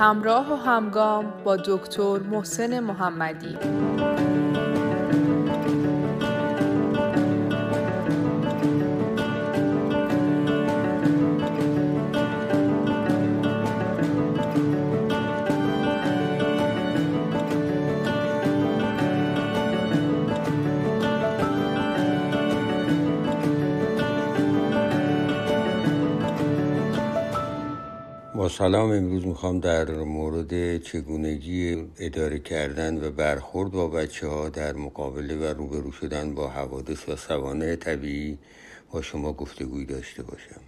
همراه و همگام با دکتر محسن محمدی. سلام امروز می‌خوام در مورد چگونگی اداره کردن و برخورد با بچه ها در مقابله و روبرو شدن با حوادث و سوانه طبیعی با شما گفتگوی داشته باشم.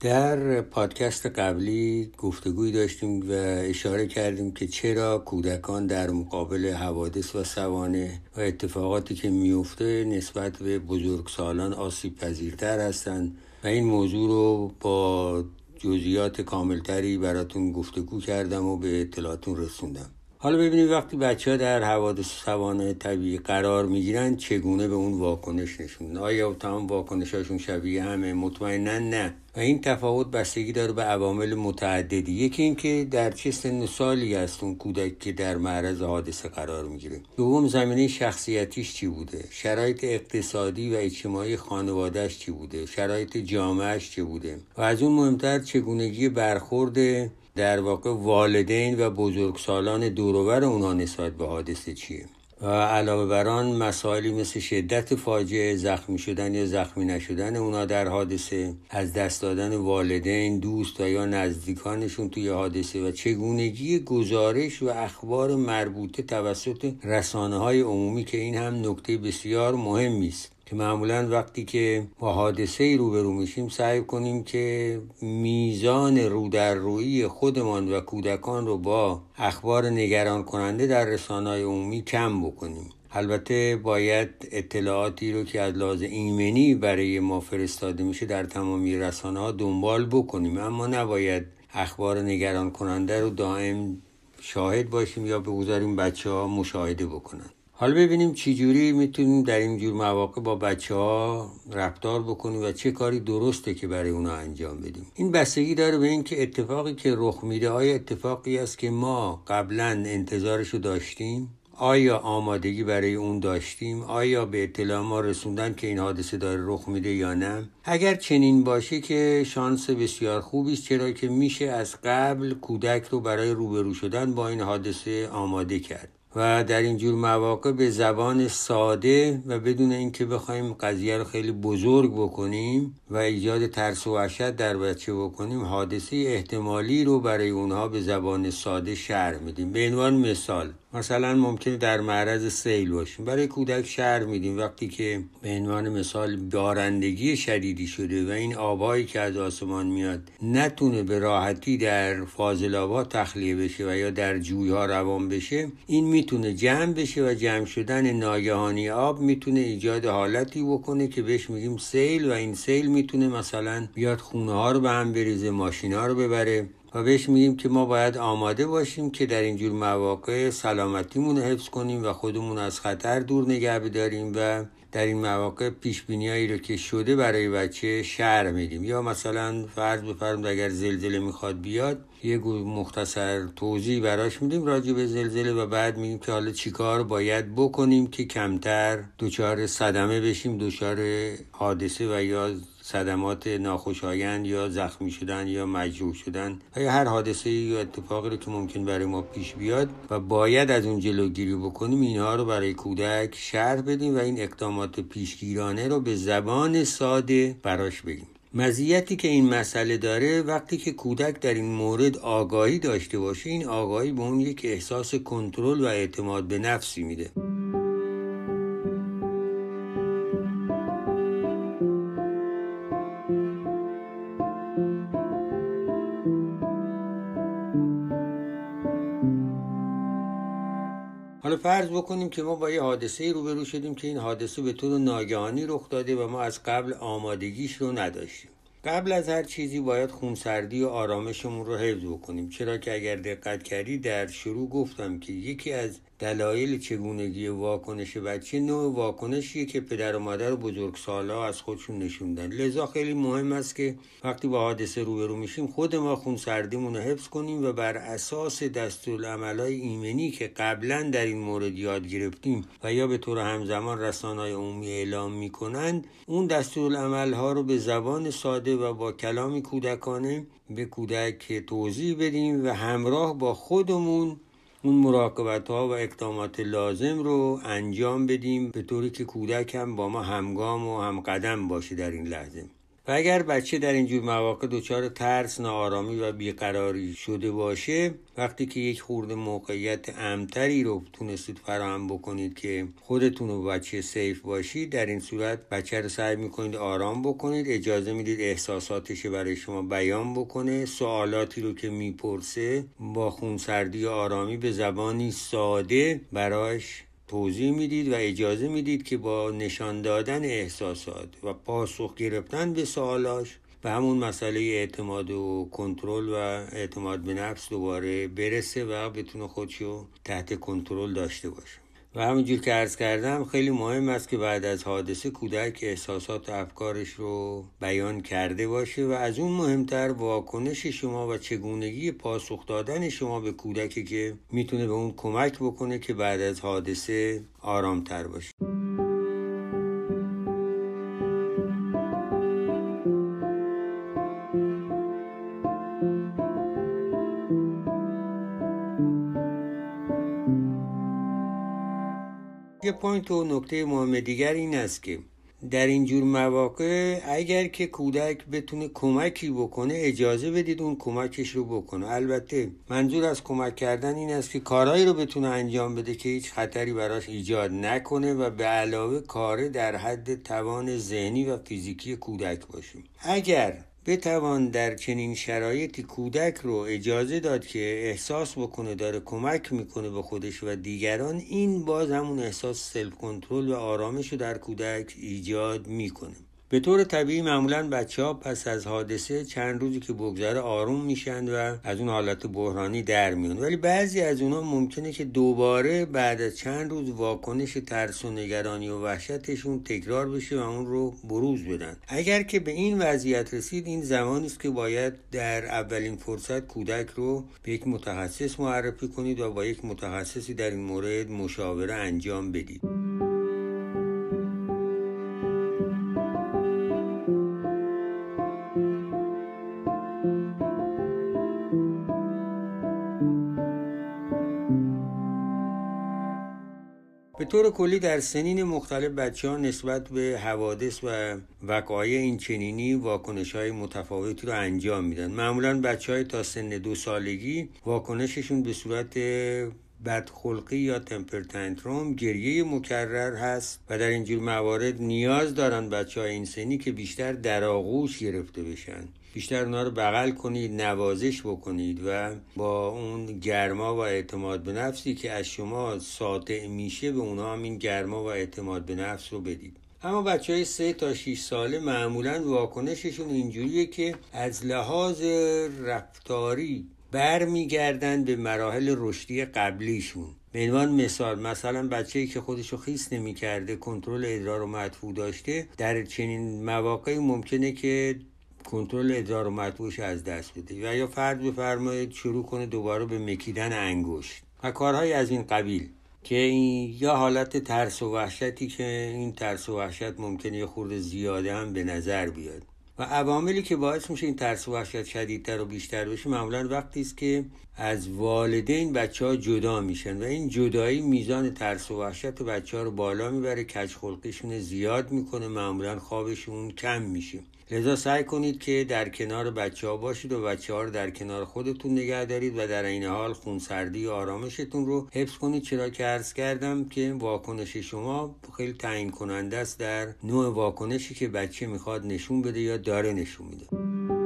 در پادکست قبلی گفتگوی داشتیم و اشاره کردیم که چرا کودکان در مقابل حوادث و سوانه و اتفاقاتی که میفته نسبت به بزرگسالان آسیب پذیرتر هستند. و این موضوع رو با جزئیات کاملتری براتون گفتگو کردم و به اطلاعاتون رسوندم. حالا ببینید وقتی بچه ها در حوادث سوانه طبیعی قرار می‌گیرن چگونه به اون واکنش نشون آیا تمام واکنشاشون شبیه همه؟ مطمئنا نه. و این تفاوت بستگی داره به عوامل متعددی. یکی اینکه در چه سن سالی است اون کودک که در معرض حادثه قرار می‌گیره. دوم زمینه شخصیتیش چی بوده؟ شرایط اقتصادی و اجتماعی خانوادهش چی بوده؟ شرایط جامعهش چی بوده؟ و از اون مهمتر چگونگی برخورد در واقع والدین و بزرگسالان دوروبر اونها نسبت به حادثه چیه؟ علاوه بر آن مسائلی مثل شدت فاجعه زخمی شدن یا زخمی نشدن اونا در حادثه از دست دادن والدین دوست و یا نزدیکانشون توی حادثه و چگونگی گزارش و اخبار مربوطه توسط رسانه های عمومی که این هم نکته بسیار مهمی است. که معمولا وقتی که با حادثه ای روبرو میشیم سعی کنیم که میزان رو در روی خودمان و کودکان رو با اخبار نگران کننده در رسانه عمومی کم بکنیم. البته باید اطلاعاتی رو که از لحاظ ایمنی برای ما فرستاده میشه در تمامی رسانه ها دنبال بکنیم. اما نباید اخبار نگران کننده رو دائم شاهد باشیم یا بگذاریم بچه ها مشاهده بکنن. حالا ببینیم چجوری می‌تونیم در این جور مواقع با بچه ها رفتار بکنیم و چه کاری درسته که برای اونا انجام بدیم. این بستگی داره به اینکه اتفاقی که رخ میده آیا اتفاقی است که ما قبلا انتظارشو داشتیم؟ آیا آمادگی برای اون داشتیم؟ آیا به اطلاع ما رسوندن که این حادثه داره رخ میده یا نه؟ اگر چنین باشه که شانس بسیار خوبی است چرا که میشه از قبل کودک رو برای روبرو شدن با این حادثه آماده کرد. و در این جور مواقع به زبان ساده و بدون اینکه بخوایم قضیه رو خیلی بزرگ بکنیم و ایجاد ترس و وحشت در بچه بکنیم حادثه احتمالی رو برای اونها به زبان ساده شرح میدیم. به عنوان مثال مثلا ممکنه در معرض سیل باشیم. برای کودک شهر میدیم. وقتی که به عنوان مثال بارندگی شدیدی شده و این آبهایی که از آسمان میاد نتونه به راحتی در فاضلابا تخلیه بشه و یا در جویها روان بشه این می‌تونه جمع بشه و جمع شدن ناگهانی آب می‌تونه ایجاد حالتی بکنه که بهش میگیم سیل و این سیل می‌تونه مثلا بیاد خونه ها رو به هم بریزه ماشین ها رو ببره. و بهش میگیم که ما باید آماده باشیم که در اینجور مواقع سلامتیمون رو حفظ کنیم و خودمون از خطر دور نگه بداریم و در این مواقع پیش بینیایی رو که شده برای بچه شهر میدیم یا مثلا فرض بفرمایید اگر زلزله می‌خواد بیاد یه مختصر توضیح براش میدیم راجع به زلزله و بعد میگیم که حالا چیکار باید بکنیم که کمتر دچار صدمه بشیم دچار حادثه و یا صدمات ناخوشایند یا زخمی شدن یا مجروح شدن و یا هر حادثه یا اتفاقی رو که ممکن برای ما پیش بیاد و باید از اون جلوگیری بکنیم اینها رو برای کودک شرح بدیم و این اقدامات پیشگیرانه رو به زبان ساده براش بگیم. مزیتی که این مسئله داره وقتی که کودک در این مورد آگاهی داشته باشه این آگاهی به اون یک احساس کنترل و اعتماد به نفسی میده. حالا فرض بکنیم که ما با یه حادثه روبرو شدیم که این حادثه به طور ناگهانی رخ داده و ما از قبل آمادگیش رو نداشتیم. قبل از هر چیزی باید خونسردی و آرامشمون رو حفظ بکنیم. چرا که اگر دقت کردی در شروع گفتم که یکی از دلایل چگونگی واکنش بچه نوع واکنشیه که پدر و مادر و بزرگ از خودشون نشوندن لذا خیلی مهم است که وقتی با حادثه روبرو میشیم خود ما خون سردیمون رو حفظ کنیم و بر اساس دستورالعملهای ایمنی که قبلا در این مورد یاد گرفتیم و یا به طور همزمان رسانه‌های عمومی اعلام می‌کنند اون دستورالعملها رو به زبان ساده و با کلامی کودکانه به کودک توضیح بدیم و همراه با خودمون اون مراقبت ها و اقدامات لازم رو انجام بدیم به طوری که کودک هم با ما همگام و همقدم باشه در این لحظه. اگر بچه در اینجور مواقع دچار ترس، ناآرامی و بیقراری شده باشه وقتی که یک خورده موقعیت امتری رو تونستید فراهم بکنید که خودتون و بچه سیف باشید در این صورت بچه رو سعی می‌کنید آرام بکنید اجازه می‌دید احساساتش برای شما بیان بکنه سوالاتی رو که می‌پرسه با خونسردی آرامی به زبانی ساده براش توضیح می‌دید و اجازه می‌دید که با نشان دادن احساسات و پاسخ گرفتن به سوالاش به همون مسئله اعتماد و کنترل و اعتماد به نفس دوباره برسه و بتونه خودشو تحت کنترل داشته باشه. و همینجور که عرض کردم خیلی مهم است که بعد از حادثه کودک احساسات و افکارش رو بیان کرده باشه و از اون مهمتر واکنش شما و چگونگی پاسخ دادن شما به کودکی که می‌تونه به اون کمک بکنه که بعد از حادثه آرامتر باشه. یه point و نکته مهم دیگر این است که در این جور مواقع اگر که کودک بتونه کمکی بکنه اجازه بدید اون کمکش رو بکنه. البته منظور از کمک کردن این است که کارهایی رو بتونه انجام بده که هیچ خطری براش ایجاد نکنه و به علاوه کار در حد توان ذهنی و فیزیکی کودک باشه. اگر بتوان در چنین شرایطی کودک رو اجازه داد که احساس بکنه داره کمک می‌کنه به خودش و دیگران. این باز همون احساس self control و آرامش رو در کودک ایجاد می‌کنه. به طور طبیعی معمولا بچه ها پس از حادثه چند روزی که بگذره آروم میشن و از اون حالت بحرانی در میان. ولی بعضی از اونها ممکنه که دوباره بعد از چند روز واکنش ترس و نگرانی و وحشتشون تکرار بشه و اون رو بروز بدن. اگر که به این وضعیت رسید این زمانی است که باید در اولین فرصت کودک رو به یک متخصص معرفی کنید و با یک متخصصی در این مورد مشاوره انجام بدید. به طور کلی در سنین مختلف بچه ها نسبت به حوادث و وقایع این چنینی واکنش های متفاوتی رو انجام میدن. معمولا بچه های تا سن دو سالگی واکنششون به صورت بدخلقی یا تمپر تنتروم گریه مکرر هست و در اینجور موارد نیاز دارن بچه های این سنی که بیشتر در آغوش گرفته بشن. بیشتر اونا رو بغل کنید نوازش بکنید و با اون گرما و اعتماد به نفسی که از شما ساطع میشه به اونا هم این گرما و اعتماد به نفس رو بدید. اما بچه های سه تا 6 ساله معمولا واکنششون اینجوریه که از لحاظ رفتاری برمیگردن به مراحل رشدی قبلیشون. به عنوان مثال مثلا بچه‌ای که خودشو خیس نمی‌کرده کنترل ادرار و مدفوع داشته در چنین مواقعی ممکنه که کنترل ادرار و مدفوعش از دست بده. و یا فرد بفرمایید شروع کنه دوباره به مکیدن انگشت. و کارهای از این قبیل که این یا حالت ترس و وحشتی که این ترس و وحشت ممکنه یه خورده زیاده هم به نظر بیاد. و عواملی که باعث میشه این ترس و وحشت شدیدتر و بیشتر بشه معمولا وقتی است که از والدین بچه ها جدا میشن و این جدایی میزان ترس و وحشت بچه ها رو بالا می‌بره کج خلقشون زیاد می‌کنه معمولا خوابشون کم میشه. لذا سعی کنید که در کنار بچه ها باشید و بچه ها رو در کنار خودتون نگه دارید و در این حال خونسردی و آرامشتون رو حفظ کنید. چرا که عرض کردم که واکنش شما خیلی تعیین کننده است در نوع واکنشی که بچه می‌خواد نشون بده یا داره نشون میده.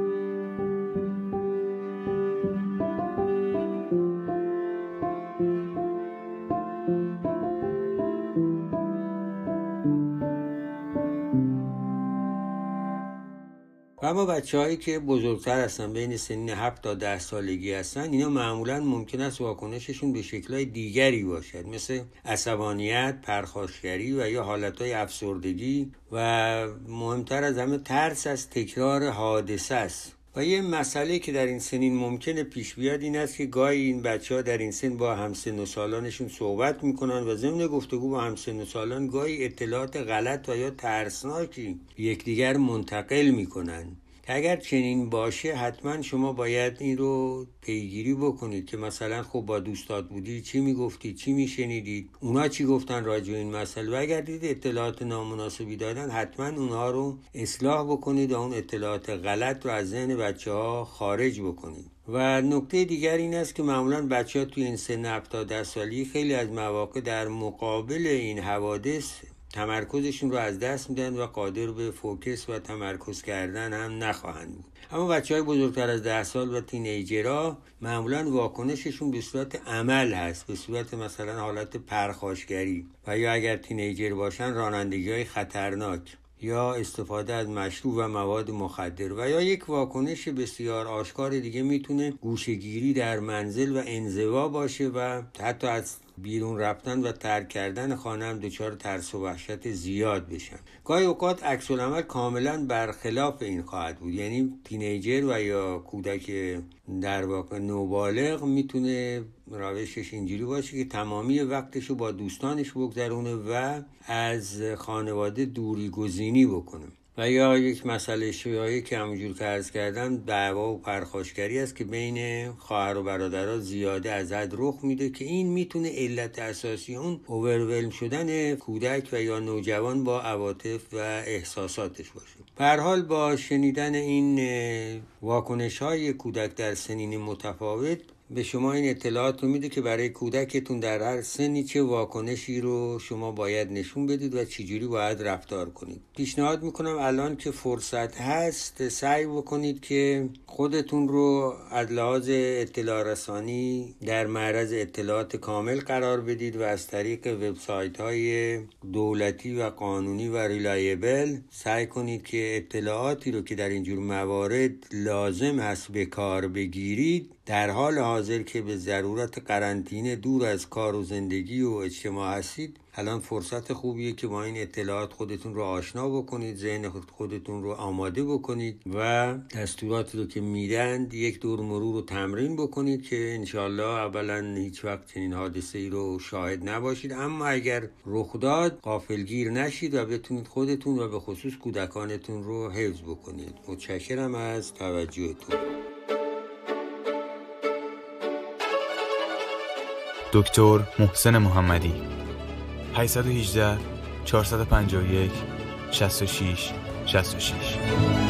اما بچه هایی که بزرگتر هستن بین سنین 7 تا 10 سالگی هستن اینا معمولا ممکن است واکنششون به شکلهای دیگری باشد. مثل عصبانیت، پرخاشگری و یا حالتهای افسردگی و مهمتر از همه ترس از تکرار حادثه است. و یه مسئله که در این سنین ممکنه پیش بیاد این است که گاهی این بچه ها در این سن با همسن و سالانشون صحبت می‌کنن و ضمن گفتگو با همسن و سالان گاهی اطلاعات غلط و یا ترسناکی یکدیگر منتقل می‌کنن. که اگر چنین باشه حتما شما باید این رو پیگیری بکنید که مثلا خب با دوستات بودی چی می‌گفتی؟ چی میشنیدید؟ اونا چی گفتن راجع این مسئله؟ و اگر دید اطلاعات نامناسبی دادن حتما اونها رو اصلاح بکنید و اون اطلاعات غلط رو از ذهن بچه ها خارج بکنید. و نکته دیگر این است که معمولا بچه ها توی این سن 70 سالی خیلی از مواقع در مقابل این حوادث تمرکزشون رو از دست میدن و قادر به فوکس و تمرکز کردن هم نخواهند بود. اما بچه های بزرگتر از ده سال و تینیجرها معمولا واکنششون به صورت عمل هست به صورت مثلا حالت پرخاشگری. و یا اگر تینیجر باشن رانندگی های خطرناک یا استفاده از مشروب و مواد مخدر. و یا یک واکنش بسیار آشکار دیگه می‌تونه گوشگیری در منزل و انزوا باشه و حتی از بیرون رفتن و ترک کردن خانه هم دچار ترس و وحشت زیاد بشن. گاهی اوقات عکس العمل کاملا برخلاف این خواهد بود. یعنی تینیجر و یا کودک در واقع نوبالغ می‌تونه روشش اینجوری باشه که تمامی وقتش رو با دوستانش بگذرونه و از خانواده دوری گزینی بکنه. و یا یک مسئله شیعایی که همونجور که عرض کردم دعوا و پرخاشگری است که بین خواهر و برادرها زیاده از حد رخ میده که این می‌تونه علت اساسی اون اوورولم شدن کودک و یا نوجوان با عواطف و احساساتش باشه. به حال با شنیدن این واکنش های کودک در سنین متفاوت به شما این اطلاعات رو میده که برای کودکتون در هر سنی چه واکنشی رو شما باید نشون بدید و چجوری باید رفتار کنید. پیشنهاد می‌کنم الان که فرصت هست سعی بکنید که خودتون رو از لحاظ اطلاع رسانی در معرض اطلاعات کامل قرار بدید و از طریق وبسایت های دولتی و قانونی و ریلایبل سعی کنید که اطلاعاتی رو که در اینجور موارد لازم هست به کار بگیرید در حال حاضر که به ضرورت قرنطینه دور از کار و زندگی و اجتماع هستید الان فرصت خوبیه که با این اطلاعات خودتون رو آشنا بکنید ذهن خودتون رو آماده بکنید و دستوراتی رو که میدند یک دور مرور رو تمرین بکنید که انشالله اولا هیچ وقت چنین حادثه ای رو شاهد نباشید. اما اگر رخ داد قافلگیر نشید و بتونید خودتون و به خصوص کودکانتون رو حفظ بکنید. متشکرم از توجهتون. دکتر محسن محمدی. 818 451 66 66